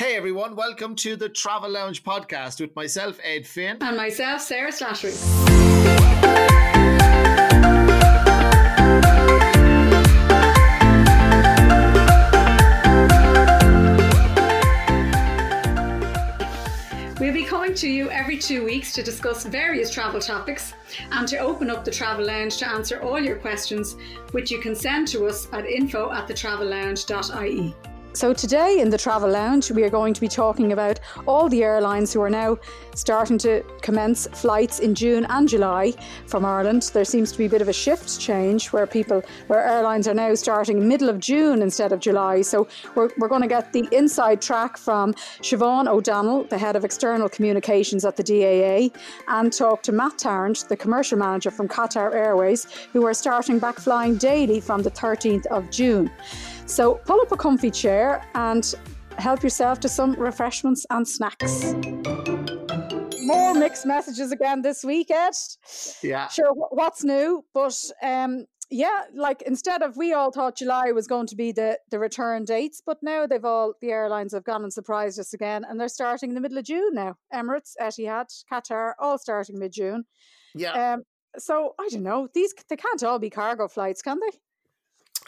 Hey everyone, welcome to the Travel Lounge podcast with myself, Ed Finn. And myself, Sarah Slattery. We'll be coming to you every two weeks to discuss various travel topics and to open up the Travel Lounge to answer all your questions, which you can send to us at info at thetravellounge.ie. So, today in the Travel Lounge, we are going to be talking about all the airlines who are now starting to commence flights in June and July from Ireland. There seems to be a bit of a shift change where people, where airlines are now starting middle of June instead of July. So, we're, we're going to get the inside track from Siobhan O'Donnell, the head of external communications at the DAA, and talk to Matt Tarrant, the commercial manager from Qatar Airways, who are starting back flying daily from the 13th of June. So pull up a comfy chair and help yourself to some refreshments and snacks. More mixed messages again this week, Ed. Yeah. Sure, what's new? But um, yeah, like instead of we all thought July was going to be the the return dates, but now they've all the airlines have gone and surprised us again, and they're starting in the middle of June now. Emirates, Etihad, Qatar, all starting mid June. Yeah. Um, so I don't know. These they can't all be cargo flights, can they?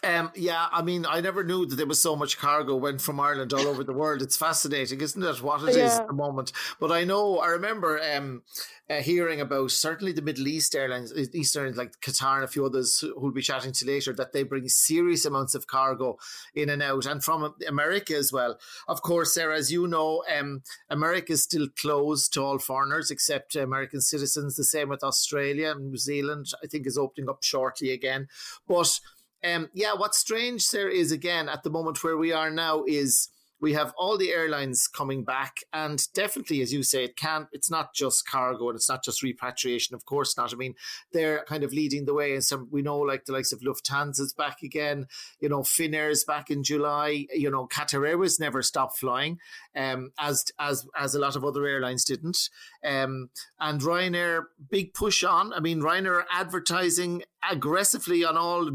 Um, yeah, I mean, I never knew that there was so much cargo went from Ireland all over the world. It's fascinating, isn't it? What it yeah. is at the moment. But I know, I remember um, uh, hearing about certainly the Middle East airlines, East airlines like Qatar and a few others who will be chatting to later, that they bring serious amounts of cargo in and out, and from America as well. Of course, Sarah, as you know, um, America is still closed to all foreigners except American citizens. The same with Australia and New Zealand. I think is opening up shortly again, but um, yeah, what's strange there is again at the moment where we are now is we have all the airlines coming back and definitely as you say it can't it's not just cargo and it's not just repatriation of course not. I mean they're kind of leading the way and some we know like the likes of lufthansa's back again you know finnair's back in july you know qatar airways never stopped flying um, as as as a lot of other airlines didn't. Um, and ryanair big push on i mean ryanair advertising aggressively on all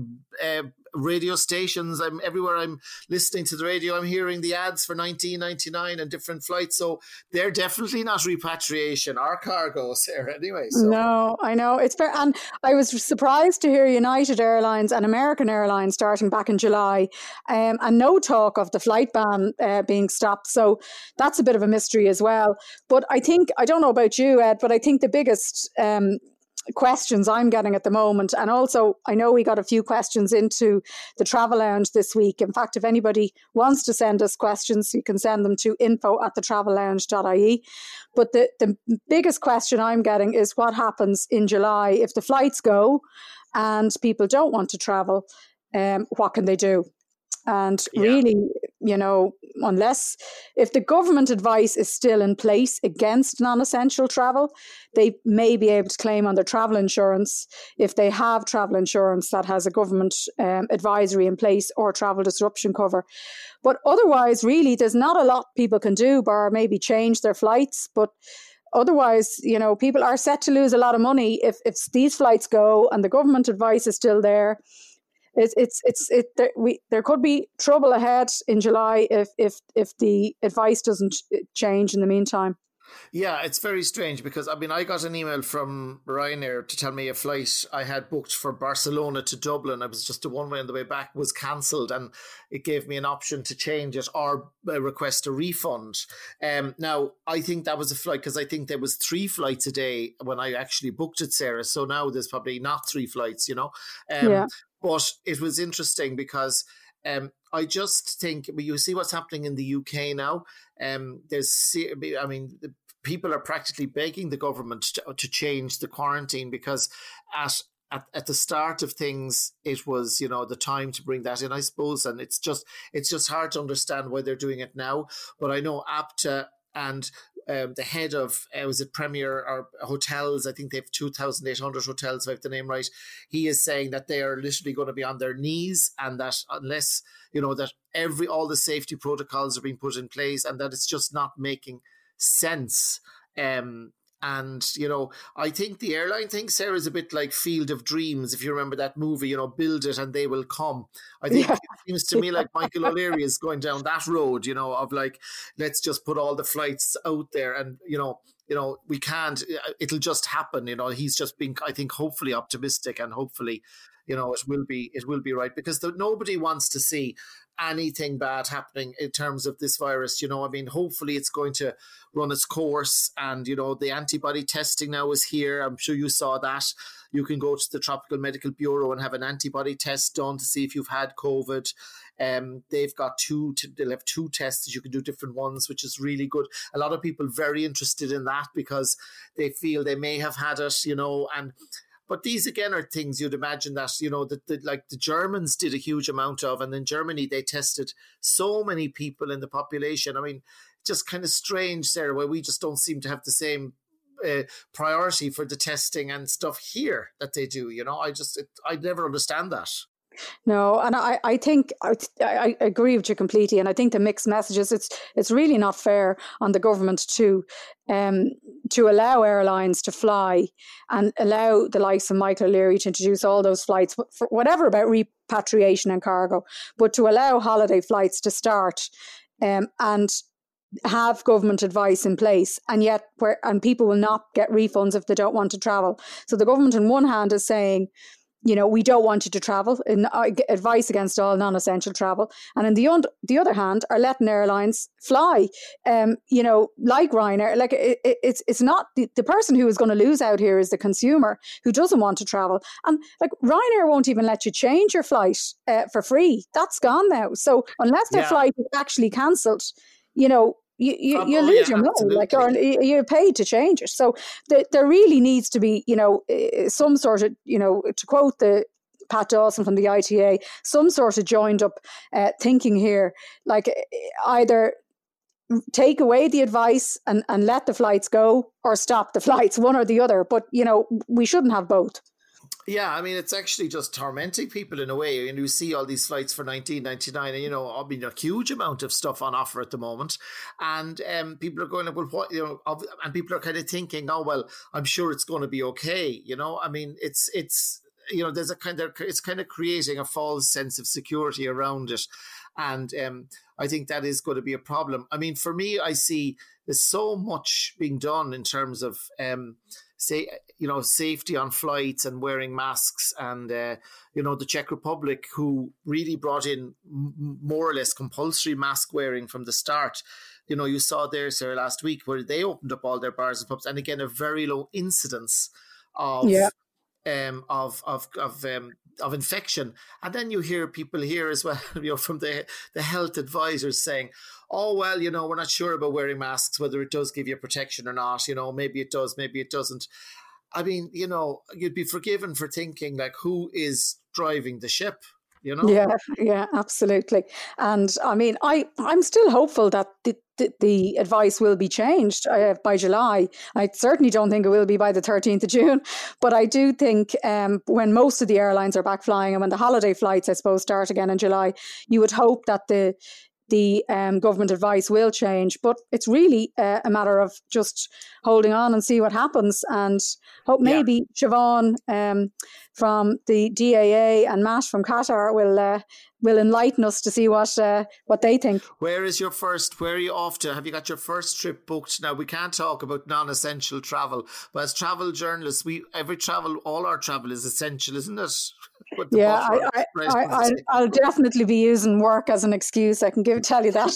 uh, radio stations. I'm everywhere. I'm listening to the radio. I'm hearing the ads for 1999 and different flights. So they're definitely not repatriation or cargo, Sarah. Anyway, so. no, I know it's fair. And I was surprised to hear United Airlines and American Airlines starting back in July, um, and no talk of the flight ban uh, being stopped. So that's a bit of a mystery as well. But I think I don't know about you, Ed, but I think the biggest um, questions I'm getting at the moment. And also, I know we got a few questions into the Travel Lounge this week. In fact, if anybody wants to send us questions, you can send them to info at the thetravellounge.ie. But the, the biggest question I'm getting is what happens in July if the flights go and people don't want to travel? Um, what can they do? And yeah. really, you know, unless if the government advice is still in place against non essential travel, they may be able to claim on their travel insurance if they have travel insurance that has a government um, advisory in place or travel disruption cover. But otherwise, really, there's not a lot people can do, bar maybe change their flights. But otherwise, you know, people are set to lose a lot of money if, if these flights go and the government advice is still there it's it's it's it there, we there could be trouble ahead in July if if if the advice doesn't uh, change in the meantime. Yeah, it's very strange because I mean I got an email from Ryanair to tell me a flight I had booked for Barcelona to Dublin. I was just a one way on the way back was cancelled, and it gave me an option to change it or request a refund. Um, now I think that was a flight because I think there was three flights a day when I actually booked it, Sarah. So now there's probably not three flights, you know. Um, yeah. But it was interesting because um, I just think you see what's happening in the UK now. Um, there's, I mean, people are practically begging the government to, to change the quarantine because at at, at the start of things, it was you know the time to bring that in, I suppose, and it's just it's just hard to understand why they're doing it now. But I know ABTA and um, the head of uh, was it Premier or Hotels? I think they have two thousand eight hundred hotels, if I have the name right. He is saying that they are literally going to be on their knees, and that unless you know that every all the safety protocols are being put in place, and that it's just not making sense. Um, And, you know, I think the airline thing, Sarah, is a bit like Field of Dreams. If you remember that movie, you know, build it and they will come. I think yeah. it seems to me like Michael O'Leary is going down that road, you know, of like, let's just put all the flights out there and, you know, you know, we can't, uh, it'll just happen. You know, he's just being, I think, hopefully optimistic and hopefully, you know, it will be, it will be right because the, nobody wants to see anything bad happening in terms of this virus. You know, I mean, hopefully it's going to run its course. And, you know, the antibody testing now is here. I'm sure you saw that. You can go to the Tropical Medical Bureau and have an antibody test done to see if you've had COVID. Um, they've got two, they'll have two tests. You can do different ones, which is really good. A lot of people very interested in that because they feel they may have had it, you know, and but these again are things you'd imagine that you know that the, like the Germans did a huge amount of, and in Germany they tested so many people in the population. I mean, just kind of strange, Sarah, where we just don't seem to have the same uh, priority for the testing and stuff here that they do. You know, I just it, I never understand that. No, and I, I think I, I agree with you completely, and I think the mixed messages it's it's really not fair on the government to um to allow airlines to fly and allow the likes of Michael Leary to introduce all those flights, for whatever about repatriation and cargo, but to allow holiday flights to start, um, and have government advice in place and yet where and people will not get refunds if they don't want to travel. So the government on one hand is saying you know, we don't want you to travel. In, uh, advice against all non-essential travel, and on the un- the other hand, are letting airlines fly. Um, you know, like Ryanair, like it, it, it's it's not the, the person who is going to lose out here is the consumer who doesn't want to travel, and like Ryanair won't even let you change your flight uh, for free. That's gone now. So unless their yeah. flight is actually cancelled, you know, you, you, you lose yeah, your money, like, or you're paid to change it. So the, there really needs to be, you know, eh, eh, some sort of, you know, to quote the Pat Dawson from the ITAA, some sort of joined up uh, thinking here, like either take away the advice and, and let the flights go or stop the flights, one or the other. But, you know, we shouldn't have both. Yeah, I mean, it's actually just tormenting people in a way. And you see all these flights for nineteen ninety nine, and you know, I mean, a huge amount of stuff on offer at the moment, and um, people are going, well, what you know, and people are kind of thinking, oh, well, I'm sure it's going to be okay. You know, I mean, it's it's you know, there's a kind of it's kind of creating a false sense of security around it, and um, I think that is going to be a problem. I mean, for me, I see there's so much being done in terms of. Um, say you know safety on flights and wearing masks and uh, you know the Czech Republic who really brought in m- more or less compulsory mask wearing from the start you know you saw there sir last week where they opened up all their bars and pubs and again a very low incidence of yeah. um, of of of um, of infection. And then you hear people here as well, you know, from the the health advisors saying, "Oh well, you know, we're not sure about wearing masks, whether it does give you protection or not. You know, maybe it does, maybe it doesn't." I mean, you know, you'd be forgiven for thinking like, who is driving the ship? You know? Yeah, yeah, absolutely. And I mean, I I'm still hopeful that the the, the advice will be changed uh, by July. I certainly don't think it will be by the 13th of June, but I do think um, when most of the airlines are back flying and when the holiday flights, I suppose, start again in July, you would hope that the the um, government advice will change. But it's really uh, a matter of just holding on and see what happens. And hope maybe yeah. Siobhan um, from the DAA and Matt from Qatar will uh, will enlighten us to see what uh, what they think. Where is your first? Where are you off to? Have you got your first trip booked? Now we can't talk about non-essential travel, but as travel journalists, we every travel, all our travel is essential, isn't it? yeah, I, I, I, will definitely be using work as an excuse. I can give tell you that.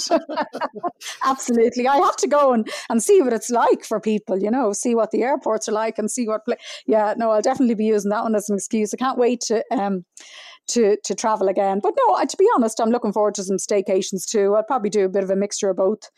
Absolutely, I have to go and, and see what it's like for people. You know, see what the airports are like and see what. yeah, no, I'll definitely be using that one as an excuse. I can't wait to um to to travel again. But no, to be honest, I'm looking forward to some staycations too. I'll probably do a bit of a mixture of both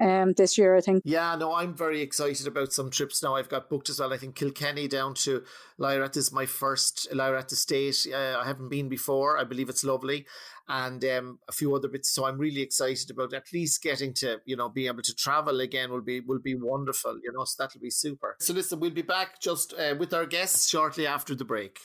um, this year, I think. Yeah, no, I'm very excited about some trips now. I've got booked as well. I think Kilkenny down to Lyrath is my first Lyrath estate. Uh, I haven't been before. I believe it's lovely. And um, a few other bits. So I'm really excited about at least getting to, you know, be able to travel again will be will be wonderful, you know, so that'll be super. So listen, we'll be back just uh, with our guests shortly after the break.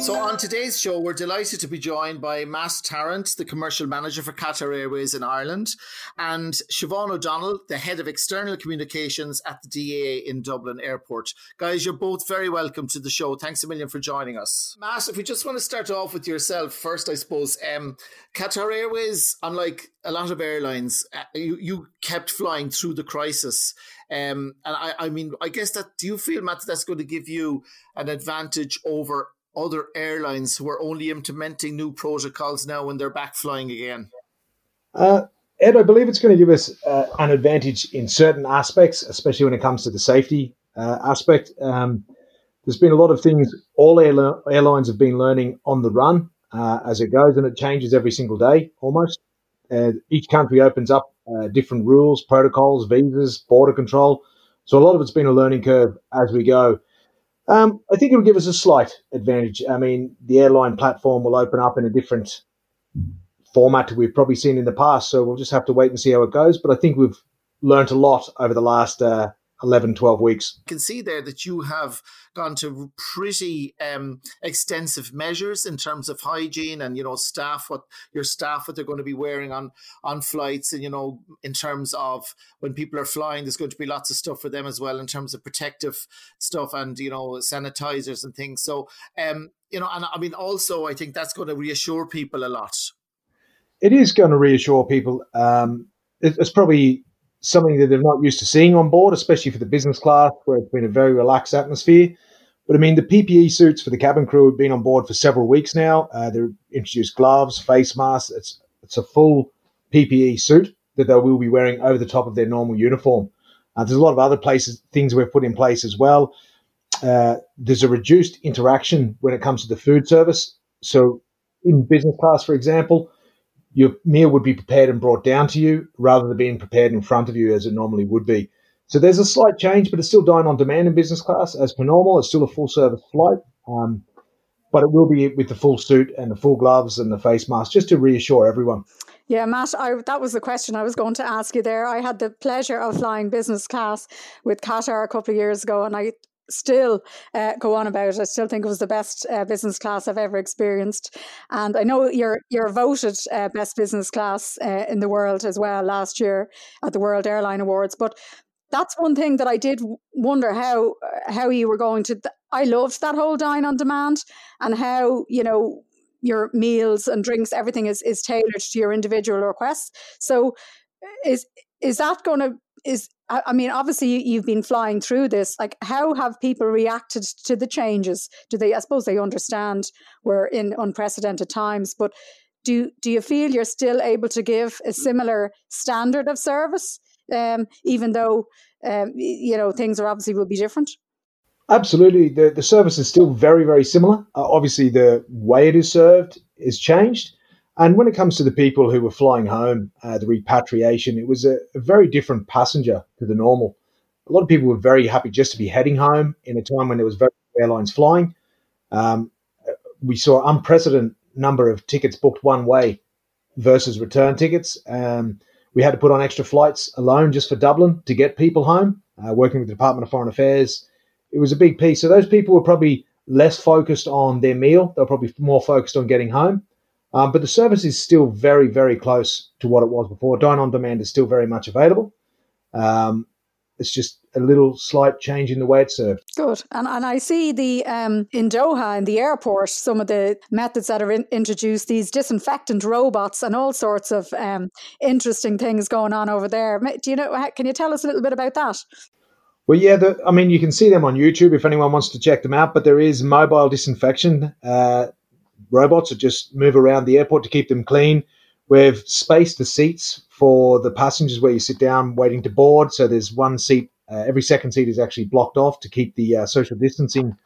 So, on today's show, we're delighted to be joined by Matt Tarrant, the commercial manager for Qatar Airways in Ireland, and Siobhan O'Donnell, the head of external communications at the DAA in Dublin Airport. Guys, you're both very welcome to the show. Thanks a million for joining us. Matt, if we just want to start off with yourself first, I suppose, um, Qatar Airways, unlike a lot of airlines, uh, you, you kept flying through the crisis. Um, and I, I mean, I guess that do you feel, Matt, that's going to give you an advantage over other airlines who are only implementing new protocols now when they're back flying again? Uh, Ed, I believe it's going to give us uh, an advantage in certain aspects, especially when it comes to the safety uh, aspect. Um, there's been a lot of things all airlines have been learning on the run uh, as it goes, and it changes every single day almost. Each country opens up uh, different rules, protocols, visas, border control. So a lot of it's been a learning curve as we go. Um, I think it will give us a slight advantage. I mean, the airline platform will open up in a different format we've probably seen in the past. So we'll just have to wait and see how it goes. But I think we've learned a lot over the last uh, 11, 12 weeks. You can see there that you have gone to pretty um, extensive measures in terms of hygiene and, you know, staff, what your staff, what they're going to be wearing on, on flights. And, you know, in terms of when people are flying, there's going to be lots of stuff for them as well in terms of protective stuff and, you know, sanitizers and things. So, um, you know, and I mean, also, I think that's going to reassure people a lot. It is going to reassure people. Um, it's probably something that they're not used to seeing on board, especially for the business class, where it's been a very relaxed atmosphere. But I mean, the PPE suits for the cabin crew have been on board for several weeks now. Uh, they've introduced gloves, face masks. It's it's a full PPE suit that they will be wearing over the top of their normal uniform. Uh, there's a lot of other places things we've put in place as well. Uh, there's a reduced interaction when it comes to the food service. So in business class, for example, your meal would be prepared and brought down to you rather than being prepared in front of you as it normally would be. So there's a slight change, but it's still dine on demand in business class as per normal. It's still a full service flight, um, but it will be with the full suit and the full gloves and the face mask just to reassure everyone. Yeah, Matt, I, that was the question I was going to ask you there. I had the pleasure of flying business class with Qatar a couple of years ago, and I still uh, go on about it. I still think it was the best uh, business class I've ever experienced, and I know you're you're voted uh, best business class uh, in the world as well last year at the World Airline Awards. But that's one thing that I did wonder how uh, how you were going to. Th- I loved that whole dine on demand and how you know your meals and drinks everything is is tailored to your individual requests. So is is that going to is I mean, obviously you've been flying through this. Like, how have people reacted to the changes? Do they? I suppose they understand we're in unprecedented times, but do do you feel you're still able to give a similar standard of service, um, even though um, you know things are obviously will be different? Absolutely, the the service is still very very similar. Uh, obviously, the way it is served is changed, and when it comes to the people who were flying home, uh, the repatriation, it was a, a, very different passenger to the normal. A lot of people were very happy just to be heading home in a time when there was very few airlines flying. Um, we saw unprecedented number of tickets booked one way versus return tickets. Um, we had to put on extra flights alone just for Dublin to get people home. Uh, working with the Department of Foreign Affairs, it was a big piece. So those people were probably less focused on their meal; they were probably more focused on getting home. Um, but the service is still very, very close to what it was before. Dine on demand is still very much available. Um, it's just a little slight change in the way it's served. Good. And, and I see the um, in Doha, in the airport, some of the methods that are in, introduced, these disinfectant robots and all sorts of um, interesting things going on over there. Do you know, can you tell us a little bit about that? Well, yeah, the, I mean, you can see them on YouTube if anyone wants to check them out, but there is mobile disinfection. Uh, robots that just move around the airport to keep them clean. We've spaced the seats for the passengers where you sit down waiting to board. So there's one seat, uh, every second seat is actually blocked off to keep the uh, social distancing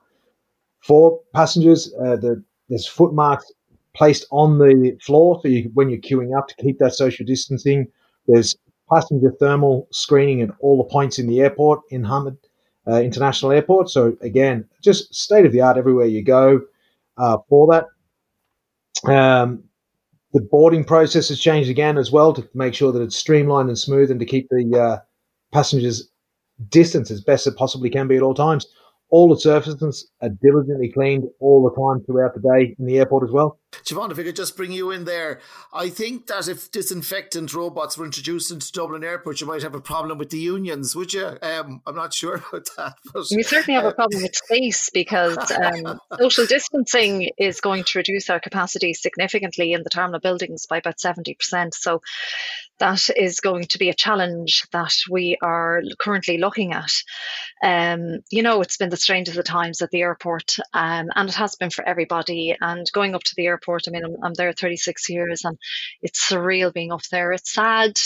for passengers. Uh, the, there's foot marks placed on the floor so you, when you're queuing up to keep that social distancing. There's passenger thermal screening at all the points in the airport in Hamad uh, International Airport. So again, just state of the art everywhere you go uh, for that. Um, the boarding process has changed again as well to make sure that it's streamlined and smooth and to keep the uh, passengers distance as best it possibly can be at all times. all the surfaces are diligently cleaned all the time throughout the day in the airport as well. Siobhan, if I could just bring you in there, I think that if disinfectant robots were introduced into Dublin Airport, you might have a problem with the unions, would you? Um, I'm not sure about that. But, we certainly have a uh, problem with space because um, social distancing is going to reduce our capacity significantly in the terminal buildings by about 70%. So that is going to be a challenge that we are currently looking at. Um, you know, it's been the strangest of the times at the airport, um, and it has been for everybody. And going up to the airport, I mean, I'm, I'm there 36 years, and it's surreal being up there. It's sad.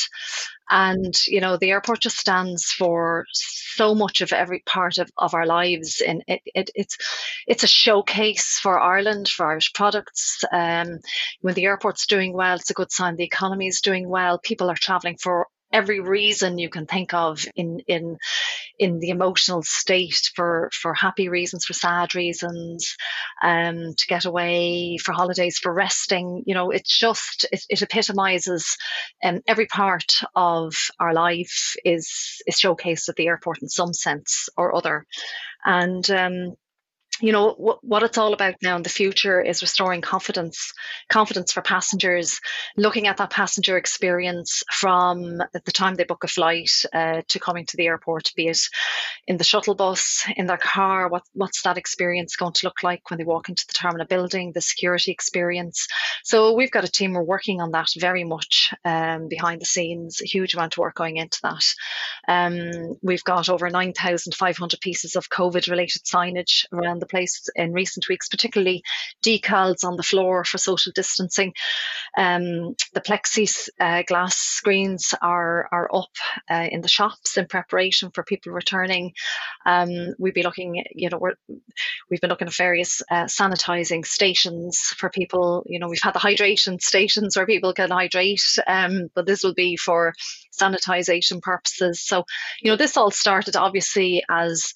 And, you know, the airport just stands for so much of every part of, of our lives. And it, it, it's, it's a showcase for Ireland, for Irish products. Um, when the airport's doing well, it's a good sign the economy is doing well. People are traveling for every reason you can think of in in in the emotional state for for happy reasons for sad reasons um to get away for holidays for resting you know it's just it, it epitomizes um, every part of our life is is showcased at the airport in some sense or other. And um you know what, what it's all about now in the future is restoring confidence confidence for passengers looking at that passenger experience from the time they book a flight uh, to coming to the airport be it in the shuttle bus in their car what, what's that experience going to look like when they walk into the terminal building the security experience. So we've got a team we're working on that very much um, behind the scenes a huge amount of work going into that. Um, we've got over 9500 pieces of covid related signage around the place in recent weeks, particularly decals on the floor for social distancing. Um, the plexi uh, glass screens are are up uh, in the shops in preparation for people returning. Um, we'd be looking, you know, we have been looking at various uh, sanitizing stations for people. You know, we've had the hydration stations where people can hydrate, um, but this will be for sanitization purposes. So, you know, this all started obviously as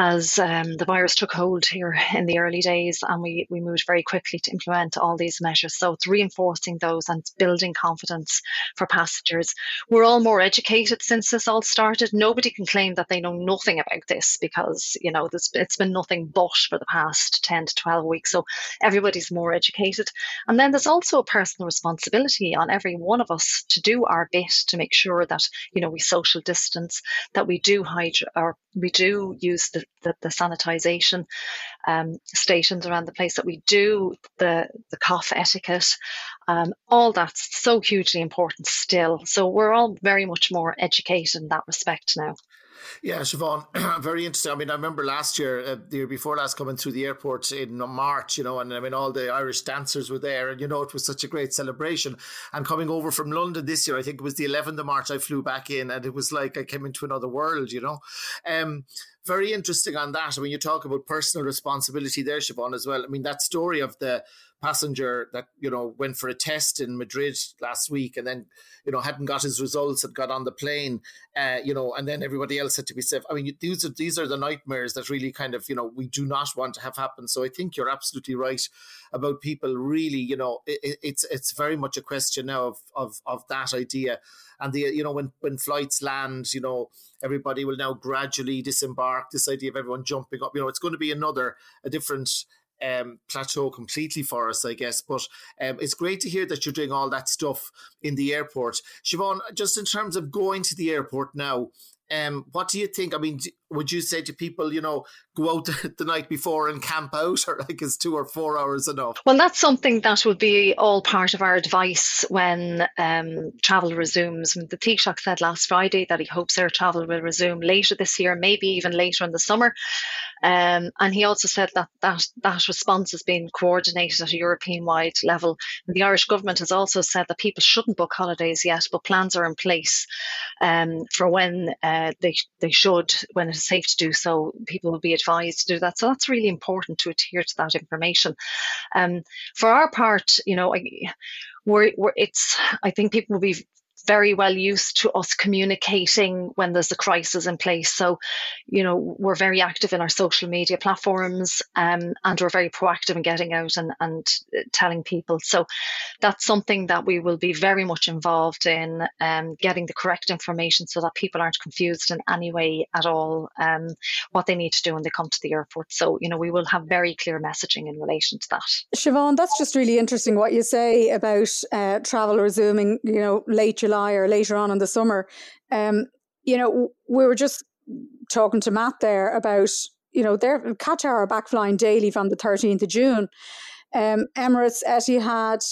as um, the virus took hold here in the early days and we, we moved very quickly to implement all these measures. So it's reinforcing those and building confidence for passengers. We're all more educated since this all started. Nobody can claim that they know nothing about this because, you know, it's been nothing but for the past 10 to 12 weeks. So everybody's more educated. And then there's also a personal responsibility on every one of us to do our bit to make sure that, you know, we social distance, that we do hide or we do use the, the, the sanitization um, stations around the place that we do the the cough etiquette. Um, all that's so hugely important still. So we're all very much more educated in that respect now yeah, Siobhan, very interesting. I mean, I remember last year, uh, the year before last, coming through the airport in March, you know, and I mean, all the Irish dancers were there, and you know, it was such a great celebration. And coming over from London this year, I think it was the 11th of March, I flew back in, and it was like I came into another world, you know. Um, very interesting on that. I mean, you talk about personal responsibility there, Siobhan, as well. I mean, that story of the passenger that you know went for a test in Madrid last week and then you know hadn't got his results had got on the plane uh, you know and then everybody else had to be safe. I mean these are these are the nightmares that really kind of you know we do not want to have happen. So I think you're absolutely right about people really you know it, it's it's very much a question now of of of that idea. And the you know when when flights land you know everybody will now gradually disembark this idea of everyone jumping up you know it's going to be another a different um, plateau completely for us, I guess. But um, it's great to hear that you're doing all that stuff in the airport. Siobhan, just in terms of going to the airport now, um, what do you think? I mean, would you say to people, you know, go out the night before and camp out, or like is two or four hours enough? Well, that's something that would be all part of our advice when um, travel resumes. The Taoiseach said last Friday that he hopes air travel will resume later this year, maybe even later in the summer. Um, and he also said that, that that response has been coordinated at a European wide level. And the Irish government has also said that people shouldn't book holidays yet, but plans are in place um, for when uh, they, they should, when it's safe to do so, people will be advised to do that. So that's really important to adhere to that information. Um, for our part, you know, I, we're, we're, it's, I think people will be very well used to us communicating when there's a crisis in place. So, you know, we're very active in our social media platforms um, and we're very proactive in getting out and, and uh, telling people. So that's something that we will be very much involved in um, getting the correct information so that people aren't confused in any way at all um, what they need to do when they come to the airport. So, you know, we will have very clear messaging in relation to that. Siobhan, that's just really interesting what you say about uh, travel resuming, you know, late July or later on in the summer. Um, you know, we were just talking to Matt there about, you know, their Qatar are back flying daily from the 13th of June. Um, Emirates, Etihad,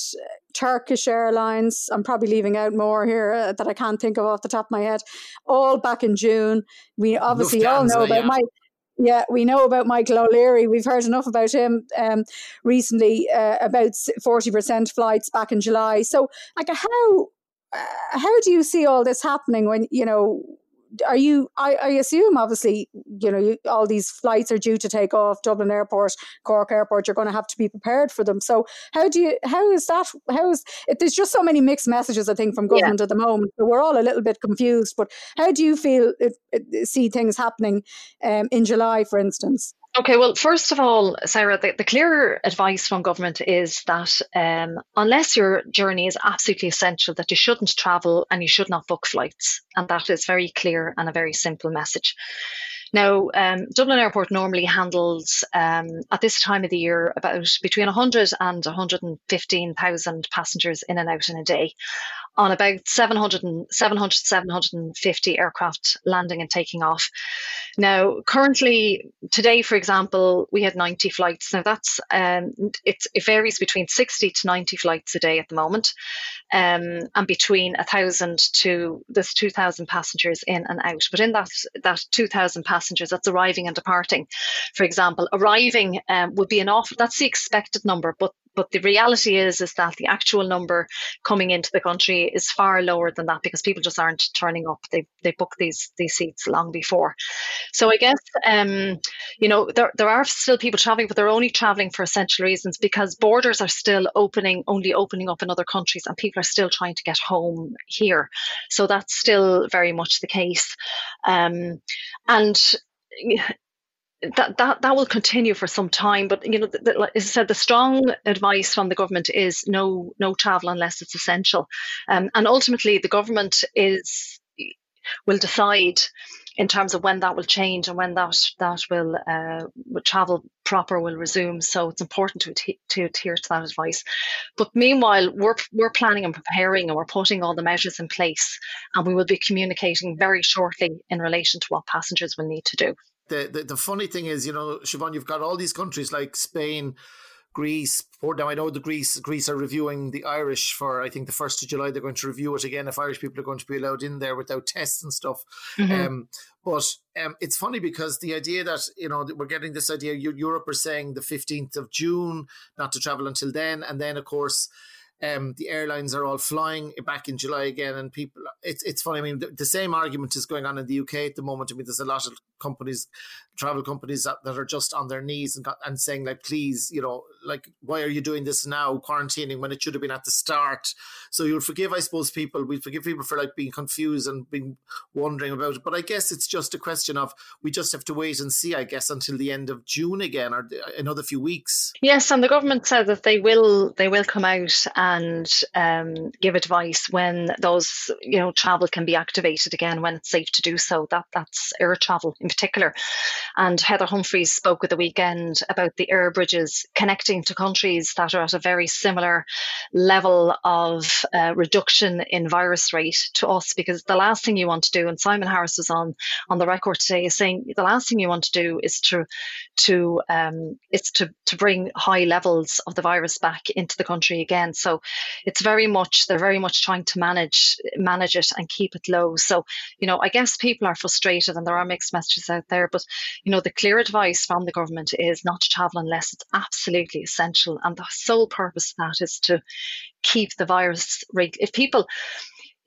Turkish Airlines. I'm probably leaving out more here uh, that I can't think of off the top of my head. All back in June. We obviously Lufthansa, all know about yeah. my yeah, we know about Michael O'Leary. We've heard enough about him um, recently. Uh, about forty percent flights back in July. So, like, how uh, how do you see all this happening when you know are you I, I assume obviously you know you, all these flights are due to take off dublin airport cork airport you're going to have to be prepared for them so how do you how is that how is it, there's just so many mixed messages i think from government yeah. at the moment so we're all a little bit confused but how do you feel it, it, see things happening um, in july for instance Okay, well, first of all, Sarah, the, the clear advice from government is that um, unless your journey is absolutely essential, that you shouldn't travel and you should not book flights. And that is very clear and a very simple message. Now, um, Dublin Airport normally handles um, at this time of the year about between 100 and 115,000 passengers in and out in a day on about 700, and, 700 750 aircraft landing and taking off. Now, currently, today, for example, we had 90 flights. Now, that's um, it varies between 60 to 90 flights a day at the moment, um, and between 1,000 to there's 2,000 passengers in and out. But in that that 2,000 passengers that's arriving and departing, for example, arriving um, would be an off. That's the expected number, but but the reality is is that the actual number coming into the country is far lower than that because people just aren't turning up. They they book these these seats long before. So I guess um, you know there there are still people traveling, but they're only traveling for essential reasons because borders are still opening, only opening up in other countries, and people are still trying to get home here. So that's still very much the case. Um, and that, that that will continue for some time. But you know, the, the, as I said, the strong advice from the government is no no travel unless it's essential, um, and ultimately the government is will decide in terms of when that will change and when that that will uh, travel proper will resume. So it's important to to adhere to that advice. But meanwhile, we're we're planning and preparing and we're putting all the measures in place, and we will be communicating very shortly in relation to what passengers will need to do the, the, the funny thing is, you know, Siobhan, you've got all these countries like Spain, Greece. Now I know the Greece Greece are reviewing the Irish for I think the first of July. They're going to review it again if Irish people are going to be allowed in there without tests and stuff. Mm-hmm. Um, but um, it's funny because the idea that you know we're getting this idea. Europe are saying the fifteenth of June not to travel until then, and then of course um, the airlines are all flying back in July again, and people. It's it's funny. I mean, the, the, same argument is going on in the UK at the moment. I mean, there's a lot of companies, travel companies that, that are just on their knees and got, and saying like, please, you know, like, why are you doing this now, quarantining when it should have been at the start? So you'll forgive, I suppose, people. We forgive people for like being confused and being wondering about it. But I guess it's just a question of we just have to wait and see. I guess until the end of June again, or another few weeks. Yes, and the government said that they will they will come out and um, give advice when those you know travel can be activated again when it's safe to do so. That that's air travel in particular. And Heather Humphreys spoke at the weekend about the air bridges connecting to countries that are at a very similar level of uh, reduction in virus rate to us. Because the last thing you want to do, and Simon Harris was on on the record today, is saying the last thing you want to do is to to um, it's to to bring high levels of the virus back into the country again. So it's very much they're very much trying to manage manage it and keep it low. So you know, I guess people are frustrated, and there are mixed messages out there. But you know, the clear advice from the government is not to travel unless it's absolutely essential, and the sole purpose of that is to keep the virus rate. If people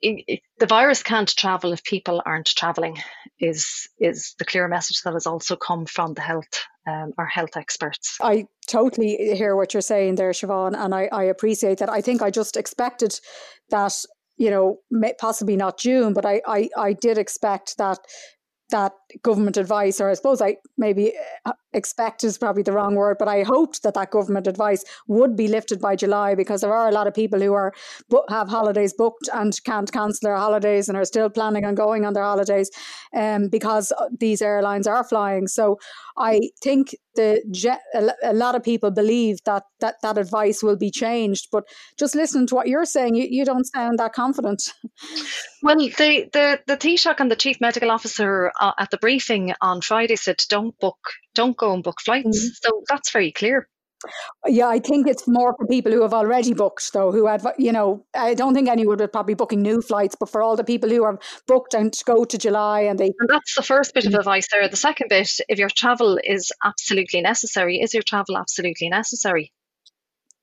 the virus can't travel if people aren't traveling is is the clear message that has also come from the health um, our health experts. I totally hear what you're saying there, Siobhan, and I, I appreciate that. I think I just expected that you know, possibly not June, but I, I, I did expect that that government advice, or I suppose I maybe uh, expect is probably the wrong word, but I hoped that that government advice would be lifted by July because there are a lot of people who are have holidays booked and can't cancel their holidays and are still planning on going on their holidays, um, because uh, these airlines are flying. So I think the a lot of people believe that that that advice will be changed, but just listening to what you're saying, you, you don't sound that confident. Well, the the the Taoiseach and the chief medical officer uh, at the briefing on Friday said, "Don't book, don't go and book flights." Mm-hmm. So that's very clear. Yeah, I think it's more for people who have already booked, though, who have, you know, I don't think anyone would probably booking new flights, but for all the people who have booked and go to July and they. And that's the first bit of advice there. The second bit, if your travel is absolutely necessary, is your travel absolutely necessary?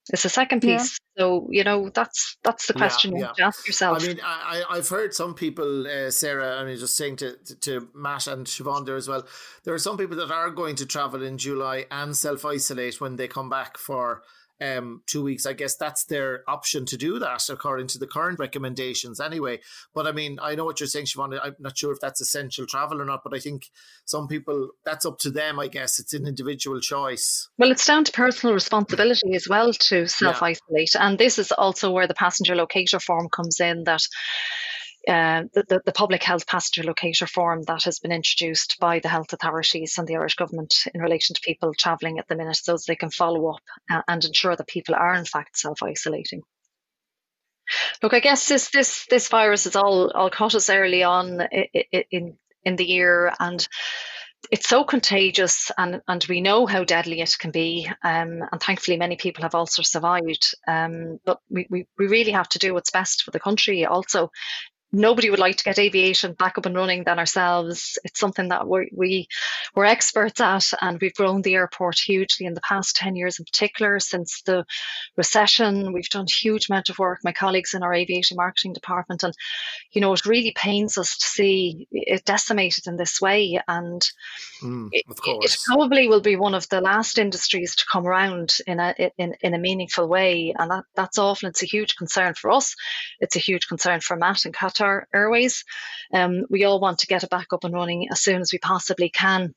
It's the second piece. Yeah. So you know that's that's the question yeah, yeah. you ask yourself. I mean, I I've heard some people, uh, Sarah. I mean, just saying to, to, to Matt and Siobhan there as well. There are some people that are going to travel in July and self isolate when they come back for um, two weeks. I guess that's their option to do that according to the current recommendations anyway. But I mean, I know what you're saying, Siobhan. I'm not sure if that's essential travel or not, but I think some people, that's up to them, I guess. It's an individual choice. Well, it's down to personal responsibility as well to self isolate. Yeah. And this is also where the passenger locator form comes in that uh, the, the, public health passenger locator form that has been introduced by the health authorities and the Irish government in relation to people travelling at the minute so they can follow up uh, and ensure that people are in fact self-isolating. Look, I guess this this this virus has all all caught us early on in in, in the year, and it's so contagious, and and we know how deadly it can be. Um, and thankfully, many people have also survived. Um, but we, we we really have to do what's best for the country also nobody would like to get aviation back up and running than ourselves. It's something that we're, we, we're experts at, and we've grown the airport hugely in the past 10 years in particular. Since the recession, we've done a huge amount of work, my colleagues in our aviation marketing department. And, you know, it really pains us to see it decimated in this way. And mm, it, it, probably will be one of the last industries to come around in a, in, in a meaningful way. And that, that's awful. It's a huge concern for us. It's a huge concern for Matt and Kat Airways. Um, we all want to get it back up and running as soon as we possibly can.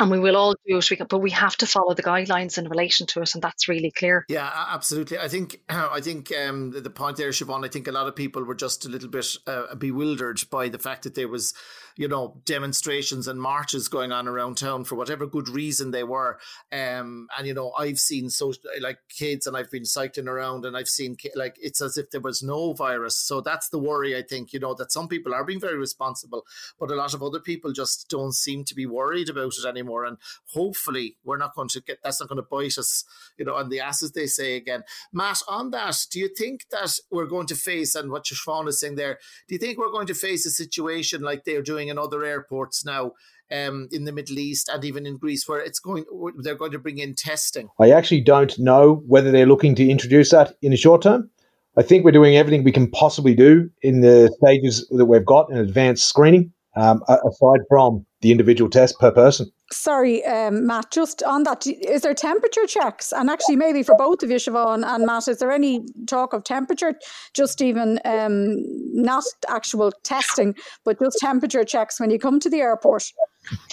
And we will all do it, but we have to follow the guidelines in relation to it, and that's really clear. Yeah, absolutely. I think I think um, the, the point there, Siobhan. I think a lot of people were just a little bit uh, bewildered by the fact that there was you know, demonstrations and marches going on around town for whatever good reason they were. Um, and you know, I've seen so like kids, and I've been cycling around, and I've seen like it's as if there was no virus. So that's the worry. I think you know that some people are being very responsible, but a lot of other people just don't seem to be worried about it anymore. And hopefully, we're not going to get that's not going to bite us, you know, on the ass as they say again. Matt, on that, do you think that we're going to face, and what Siobhan is saying there, do you think we're going to face a situation like they're doing? In other airports now. Um, in the Middle East and even in Greece, where it's going, they're going to bring in testing. I actually don't know whether they're looking to introduce that in the short term. I think we're doing everything we can possibly do in the stages that we've got in advanced screening, um, aside from the individual test per person. Sorry, um, Matt, just on that, is there temperature checks? And actually, maybe for both of you, Siobhan and Matt, is there any talk of temperature, just even um, not actual testing, but just temperature checks when you come to the airport?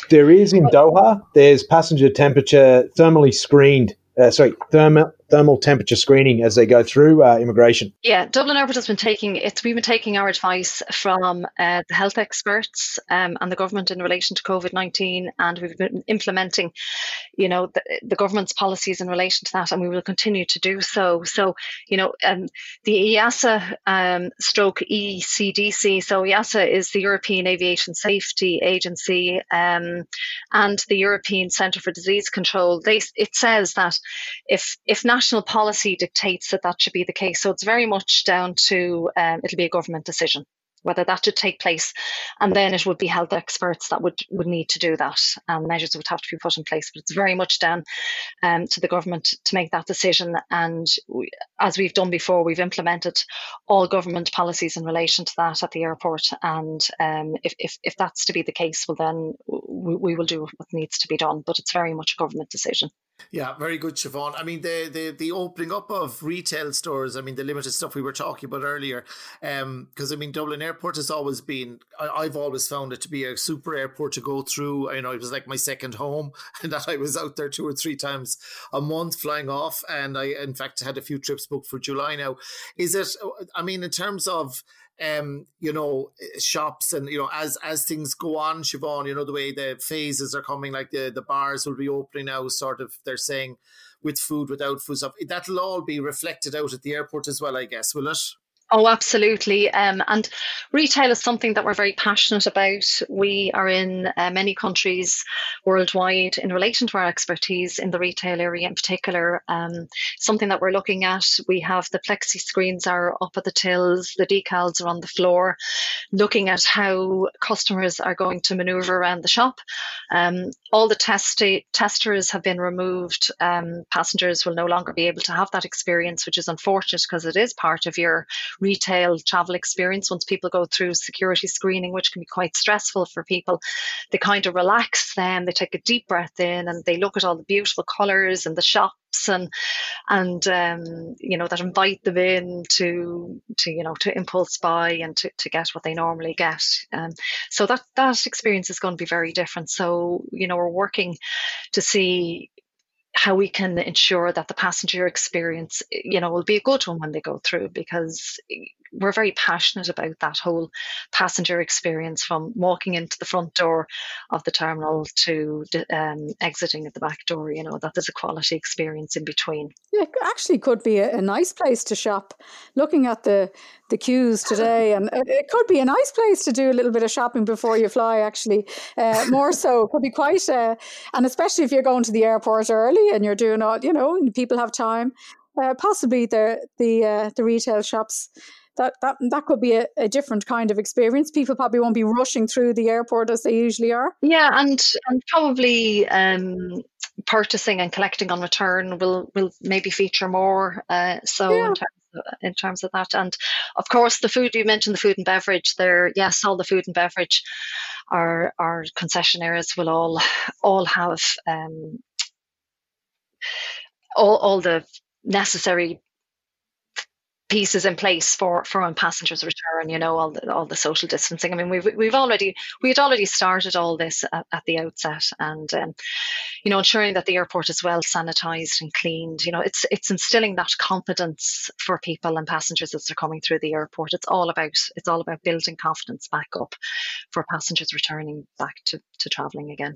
There is in Doha, there's passenger temperature thermally screened uh, sorry, thermal thermal temperature screening as they go through uh, immigration. Yeah, Dublin Airport has been taking it's we've been taking our advice from uh, the health experts um, and the government in relation to COVID nineteen, and we've been implementing, you know, the, the, government's policies in relation to that, and we will continue to do so. So, you know, um, the EASA um, stroke ECDC. So EASA is the European Aviation Safety Agency, um, and the European Centre for Disease Control. They it says that if if national policy dictates that that should be the case, so it's very much down to um, it'll be a government decision whether that should take place, and then it would be health experts that would would need to do that, and measures would have to be put in place. But it's very much down um, to the government to make that decision. And we, as we've done before, we've implemented all government policies in relation to that at the airport. And um, if, if if that's to be the case, well then we, we will do what needs to be done. But it's very much a government decision. Yeah, very good, Siobhan. I mean, the, the the opening up of retail stores. I mean, the limited stuff we were talking about earlier. Um, because I mean, Dublin Airport has always been. I, have always found it to be a super airport to go through. You know, it was like my second home, and that I was out there two or three times a month flying off. And I, in fact, had a few trips booked for July now. Is it? I mean, in terms of um, you know, shops and you know, as as things go on, Siobhan, you know, the way the phases are coming, like the the bars will be opening now, sort of they're saying with food, without food stuff. That'll all be reflected out at the airport as well, I guess, will it? Oh, absolutely. Um, and retail is something that we're very passionate about. We are in uh, many countries worldwide in relation to our expertise in the retail area in particular. Um, something that we're looking at, we have the plexi screens are up at the tills, the decals are on the floor, looking at how customers are going to maneuver around the shop. Um, all the test- testers have been removed. Um, passengers will no longer be able to have that experience, which is unfortunate because it is part of your retail travel experience once people go through security screening, which can be quite stressful for people. They kind of relax then, they take a deep breath in and they look at all the beautiful colours and the shops and and um, you know that invite them in to to you know to impulse buy and to, to get what they normally get um, so that that experience is going to be very different so you know we're working to see how we can ensure that the passenger experience, you know, will be a good one when they go through because we're very passionate about that whole passenger experience from walking into the front door of the terminal to um, exiting at the back door, you know, that there's a quality experience in between. Yeah, it actually could be a, a nice place to shop. Looking at the, the queues today, and it could be a nice place to do a little bit of shopping before you fly, actually. Uh, more so, it could be quite, uh, and especially if you're going to the airport early and you're doing all, you know, people have time. Uh, possibly the the uh, the retail shops that that that could be a, a, different kind of experience. People probably won't be rushing through the airport as they usually are. Yeah, and and probably um, purchasing and collecting on return will will maybe feature more. Uh, so yeah. in terms of, in terms of that, and of course the food you mentioned, the food and beverage. There, yes, all the food and beverage. Our our concession areas will all all have um, all all the necessary pieces in place for for when passengers return you know all the all the social distancing. I mean we've we've already we had already started all this at, at the outset and um, you know ensuring that the airport is well sanitized and cleaned you know it's it's instilling that confidence for people and passengers as they're coming through the airport. It's all about it's all about building confidence back up for passengers returning back to to traveling again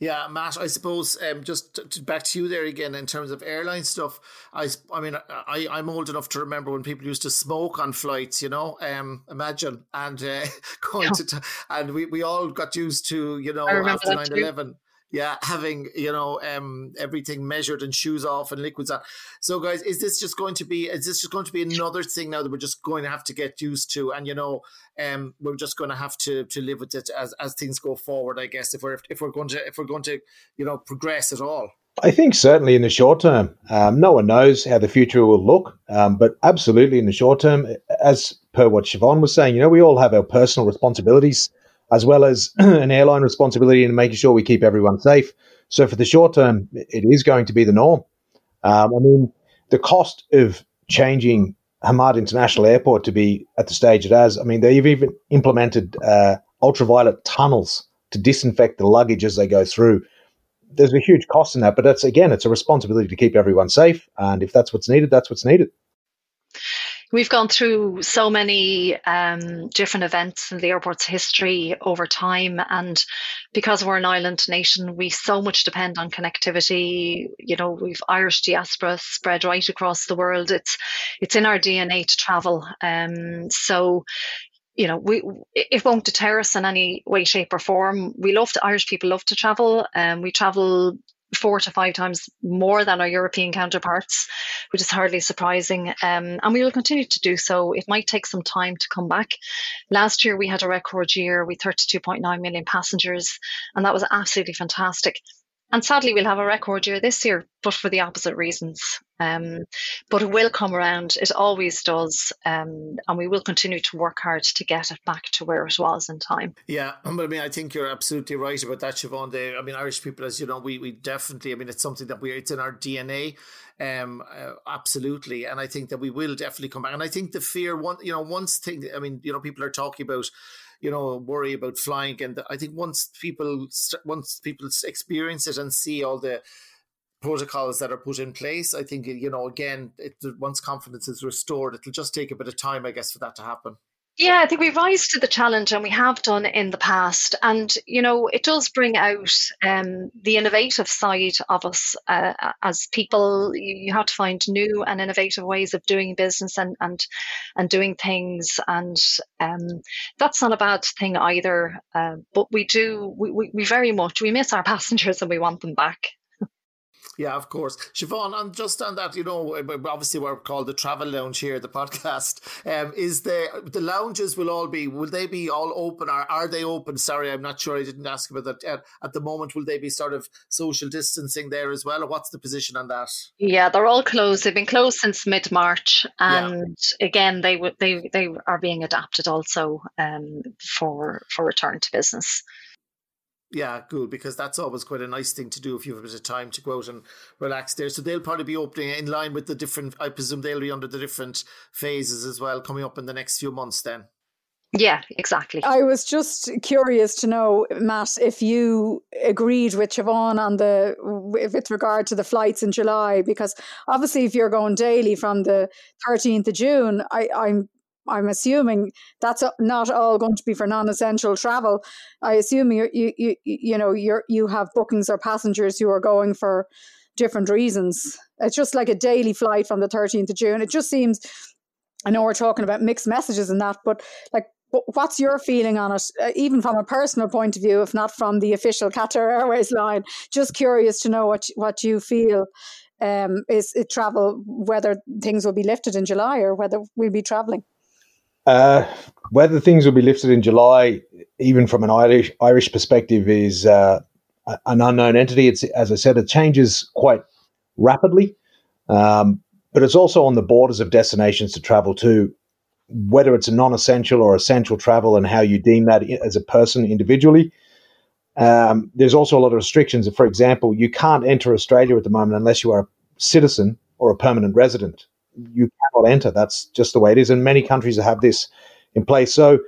yeah, Matt, I suppose um, just to, back to you there again in terms of airline stuff. I, I mean, I, I'm old enough to remember when people used to smoke on flights, you know, um, imagine, and uh, going to, t- and we, we all got used to, you know, after 9 11 yeah, having you know um, everything measured and shoes off and liquids on. So, guys, is this just going to be? Is this just going to be another thing now that we're just going to have to get used to? And you know, um, we're just going to have to to live with it as as things go forward. I guess if we're if we're going to if we're going to you know progress at all. I think certainly in the short term, um, no one knows how the future will look, um, but absolutely in the short term, as per what Siobhan was saying, you know, we all have our personal responsibilities as well as an airline responsibility in making sure we keep everyone safe. So for the short term, it is going to be the norm. Um, I mean, the cost of changing Hamad International Airport to be at the stage it has. I mean, they've even implemented uh, ultraviolet tunnels to disinfect the luggage as they go through. There's a huge cost in that, but that's again, it's a responsibility to keep everyone safe. And if that's what's needed, that's what's needed we've gone through so many um, different events in the airport's history over time and because we're an island nation we so much depend on connectivity. You know we've irish diaspora spread right across the world. It's it's in our dna to travel. Um, so you know, we it won't deter us in any way, shape, or form. We love to Irish people love to travel, and um, we travel four to five times more than our European counterparts, which is hardly surprising. Um, and we will continue to do so. It might take some time to come back. Last year, we had a record year with 32.9 million passengers, and that was absolutely fantastic. And sadly, we'll have a record year this year, but for the opposite reasons. Um, but it will come around. It always does. Um, and we will continue to work hard to get it back to where it was in time. Yeah. But I mean, I think you're absolutely right about that, Siobhan. They, I mean, Irish people, as you know, we, we definitely, I mean, it's something that we, it's in our DNA. Um, uh, absolutely. And I think that we will definitely come back. And I think the fear, one, you know, once thing, I mean, you know, people are talking about, you know worry about flying and i think once people once people experience it and see all the protocols that are put in place. I think you know again, it, once confidence is restored, it'll just take a bit of time, I guess, for that to happen. Yeah, I think we rise to the challenge, and we have done in the past. And you know, it does bring out um, the innovative side of us uh, as people. You have to find new and innovative ways of doing business and and and doing things, and um, that's not a bad thing either. Uh, but we do we, we, we very much we miss our passengers and we want them back. Yeah, of course. Siobhan, and just on that, you know, obviously we're called the Travel Lounge here, the podcast. Um, is the the lounges will all be, will they be all open or are they open? Sorry, I'm not sure. I didn't ask about that. At, at the moment, will they be sort of social distancing there as well? Or what's the position on that? Yeah, they're all closed. They've been closed since mid March. And yeah. again, they, they, they are being adapted also um, for, for return to business. Yeah, good because that's always quite a nice thing to do if you have a bit of time to go out and relax there. So they'll probably be opening in line with the different. I presume they'll be under the different phases as well coming up in the next few months. Then. Yeah, exactly. I was just curious to know, Matt, if you agreed with Siobhan on the with regard to the flights in July, because obviously, if you're going daily from the 13th of June, I, I'm I'm assuming that's not all going to be for non-essential travel. I assume you you you you know you you have bookings or passengers who are going for different reasons. It's just like a daily flight from the 13th of June. It just seems. I know we're talking about mixed messages and that, but like what's your feeling on it, uh, even from a personal point of view, if not from the official Qatar Airways line? Just curious to know what what you feel um, is it travel, whether things will be lifted in July or whether we'll be traveling. Uh, whether things will be lifted in July, even from an Irish Irish perspective, is uh, an unknown entity. It's as I said, it changes quite rapidly, um, but it's also on the borders of destinations to travel to. Whether it's a non-essential or essential travel, and how you deem that as a person individually. Um, there's also a lot of restrictions. For example, you can't enter Australia at the moment unless you are a citizen or a permanent resident you cannot enter. That's just the way it is. And many countries have this in place. So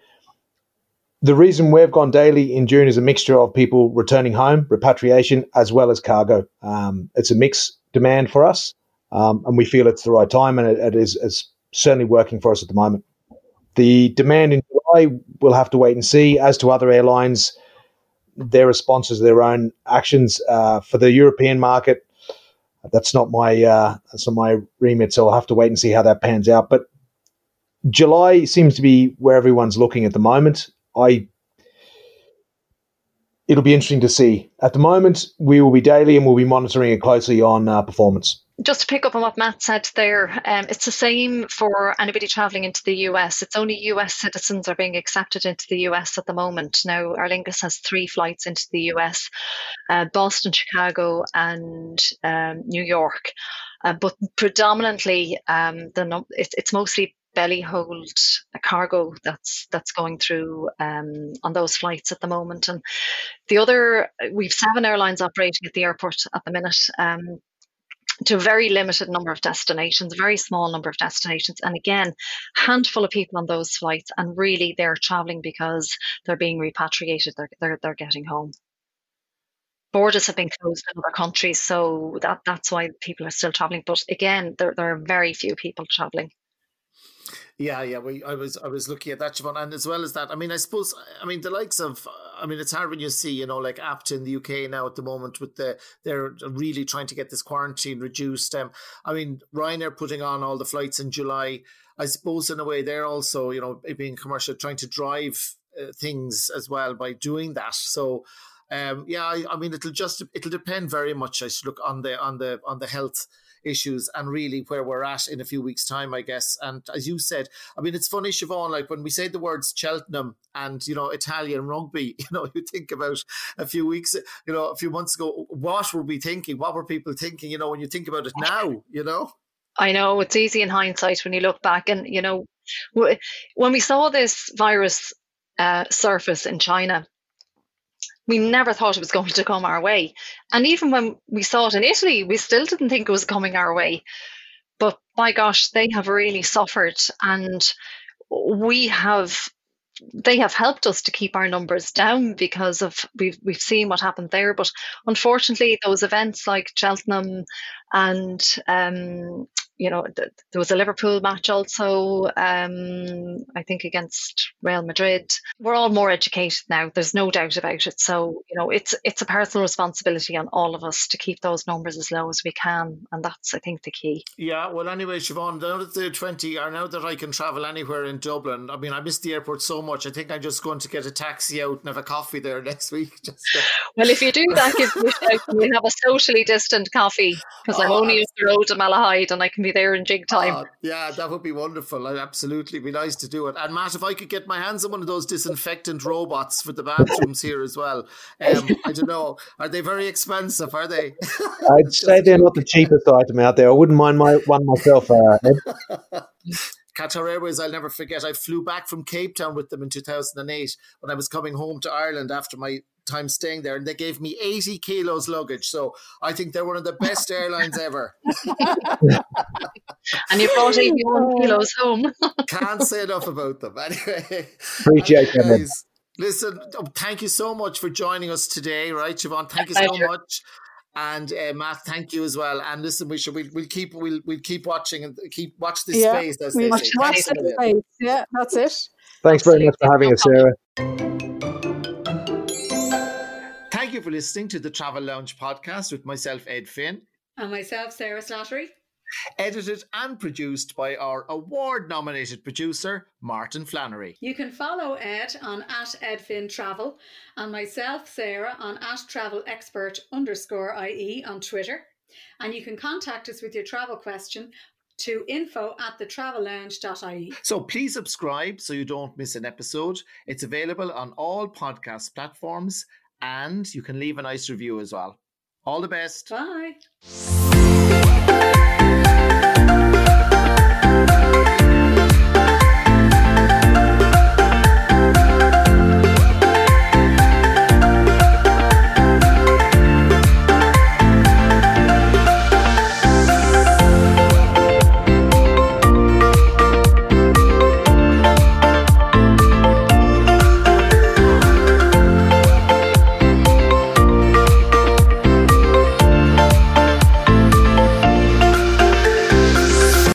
the reason we've gone daily in June is a mixture of people returning home, repatriation, as well as cargo. Um, it's a mixed demand for us, um, and we feel it's the right time, and it, it is it's certainly working for us at the moment. The demand in July, we'll have to wait and see. As to other airlines, their responses, their own actions uh, for the European market, that's not my uh, that's not my remit, so I'll have to wait and see how that pans out. But July seems to be where everyone's looking at the moment. I it'll be interesting to see. At the moment, we will be daily and we'll be monitoring it closely on uh, performance just to pick up on what Matt said there, um, it's the same for anybody travelling into the US. It's only US citizens are being accepted into the US at the moment. Now, Aer Lingus has three flights into the US uh, Boston, Chicago, and um, New York. Uh, but predominantly, um, the it, it's mostly belly hold cargo that's that's going through um, on those flights at the moment. And the other, we've seven airlines operating at the airport at the minute. Um, to a very limited number of destinations, a very small number of destinations. And again, handful of people on those flights, and really they're traveling because they're being repatriated, they're, they're, they're getting home. Borders have been closed in other countries, so that, that's why people are still traveling. But again, there, there are very few people traveling. Yeah, yeah. We, I was, I was looking at that, Siobhan, and as well as that, I mean, I suppose, I mean, the likes of, I mean, it's hard when you see, you know, like ABTA in the UK now at the moment with the, they're really trying to get this quarantine reduced. Um, I mean, Ryanair putting on all the flights in July. I suppose in a way they're also, you know, being commercial, trying to drive uh, things as well by doing that. So, um, yeah, I, I mean, it'll just it'll depend very much. I should look on the on the on the health issues and really where we're at in a few weeks' time, I guess. And as you said, I mean, it's funny, Siobhan, like when we say the words Cheltenham and, you know, Italian rugby, you know, you think about a few weeks, you know, a few months ago, what were we thinking? What were people thinking, you know, when you think about it now, you know? I know it's easy in hindsight when you look back, and you know, when we saw this virus uh, surface in China, we never thought it was going to come our way. And even when we saw it in Italy, we still didn't think it was coming our way. But my gosh, they have really suffered, and we have. They have helped us to keep our numbers down because of we've we've seen what happened there. But unfortunately, those events like Cheltenham and um, you know, th- there was a Liverpool match also, um, I think against Real Madrid. We're all more educated now. There's no doubt about it. So, you know, it's it's a personal responsibility on all of us to keep those numbers as low as we can, and that's I think the key. Yeah. Well, anyway, Siobhan, now that the twenty, are now that I can travel anywhere in Dublin, I mean, I miss the airport so much. I think I'm just going to get a taxi out and have a coffee there next week. Just to... well, if you do that, give me a shout. We'll have a socially distant coffee because I'm only up the road to Malahide and I can be there in jig time. Uh, yeah, that would be wonderful. I'd absolutely be nice to do it. And Matt, if I could get my hands on one of those disinfectant robots for the bathrooms here as well. Um, I don't know. Are they very expensive? Are they? I'd say they're not the cheapest item out there. I wouldn't mind my one myself, uh, Ed. Qatar Airways, I'll never forget. I flew back from Cape Town with them in 2008 when I was coming home to Ireland after my time staying there, and they gave me 80 kilos luggage. So I think they're one of the best airlines ever. and you brought 81 kilos home. Can't say enough about them. Anyway, appreciate it. Listen, oh, thank you so much for joining us today, right, Siobhan? Thank you so much. And uh, Matt, thank you as well. And listen, we should we'll, we'll keep we'll we'll keep watching and keep watch this yeah, space. As watch, watch the space. Yeah, that's it. Thanks very much for having us, Sarah. You for listening to the Travel Lounge podcast with myself, Ed Finn. And myself, Sarah Slattery. Edited and produced by our award nominated producer, Martin Flannery. You can follow Ed on at Edfin Travel and myself, Sarah, on at Travel Expert underscore IE on Twitter. And you can contact us with your travel question to info at the travel thetravellounge.ie. So please subscribe so you don't miss an episode. It's available on all podcast platforms and you can leave a nice review as well. All the best. Bye.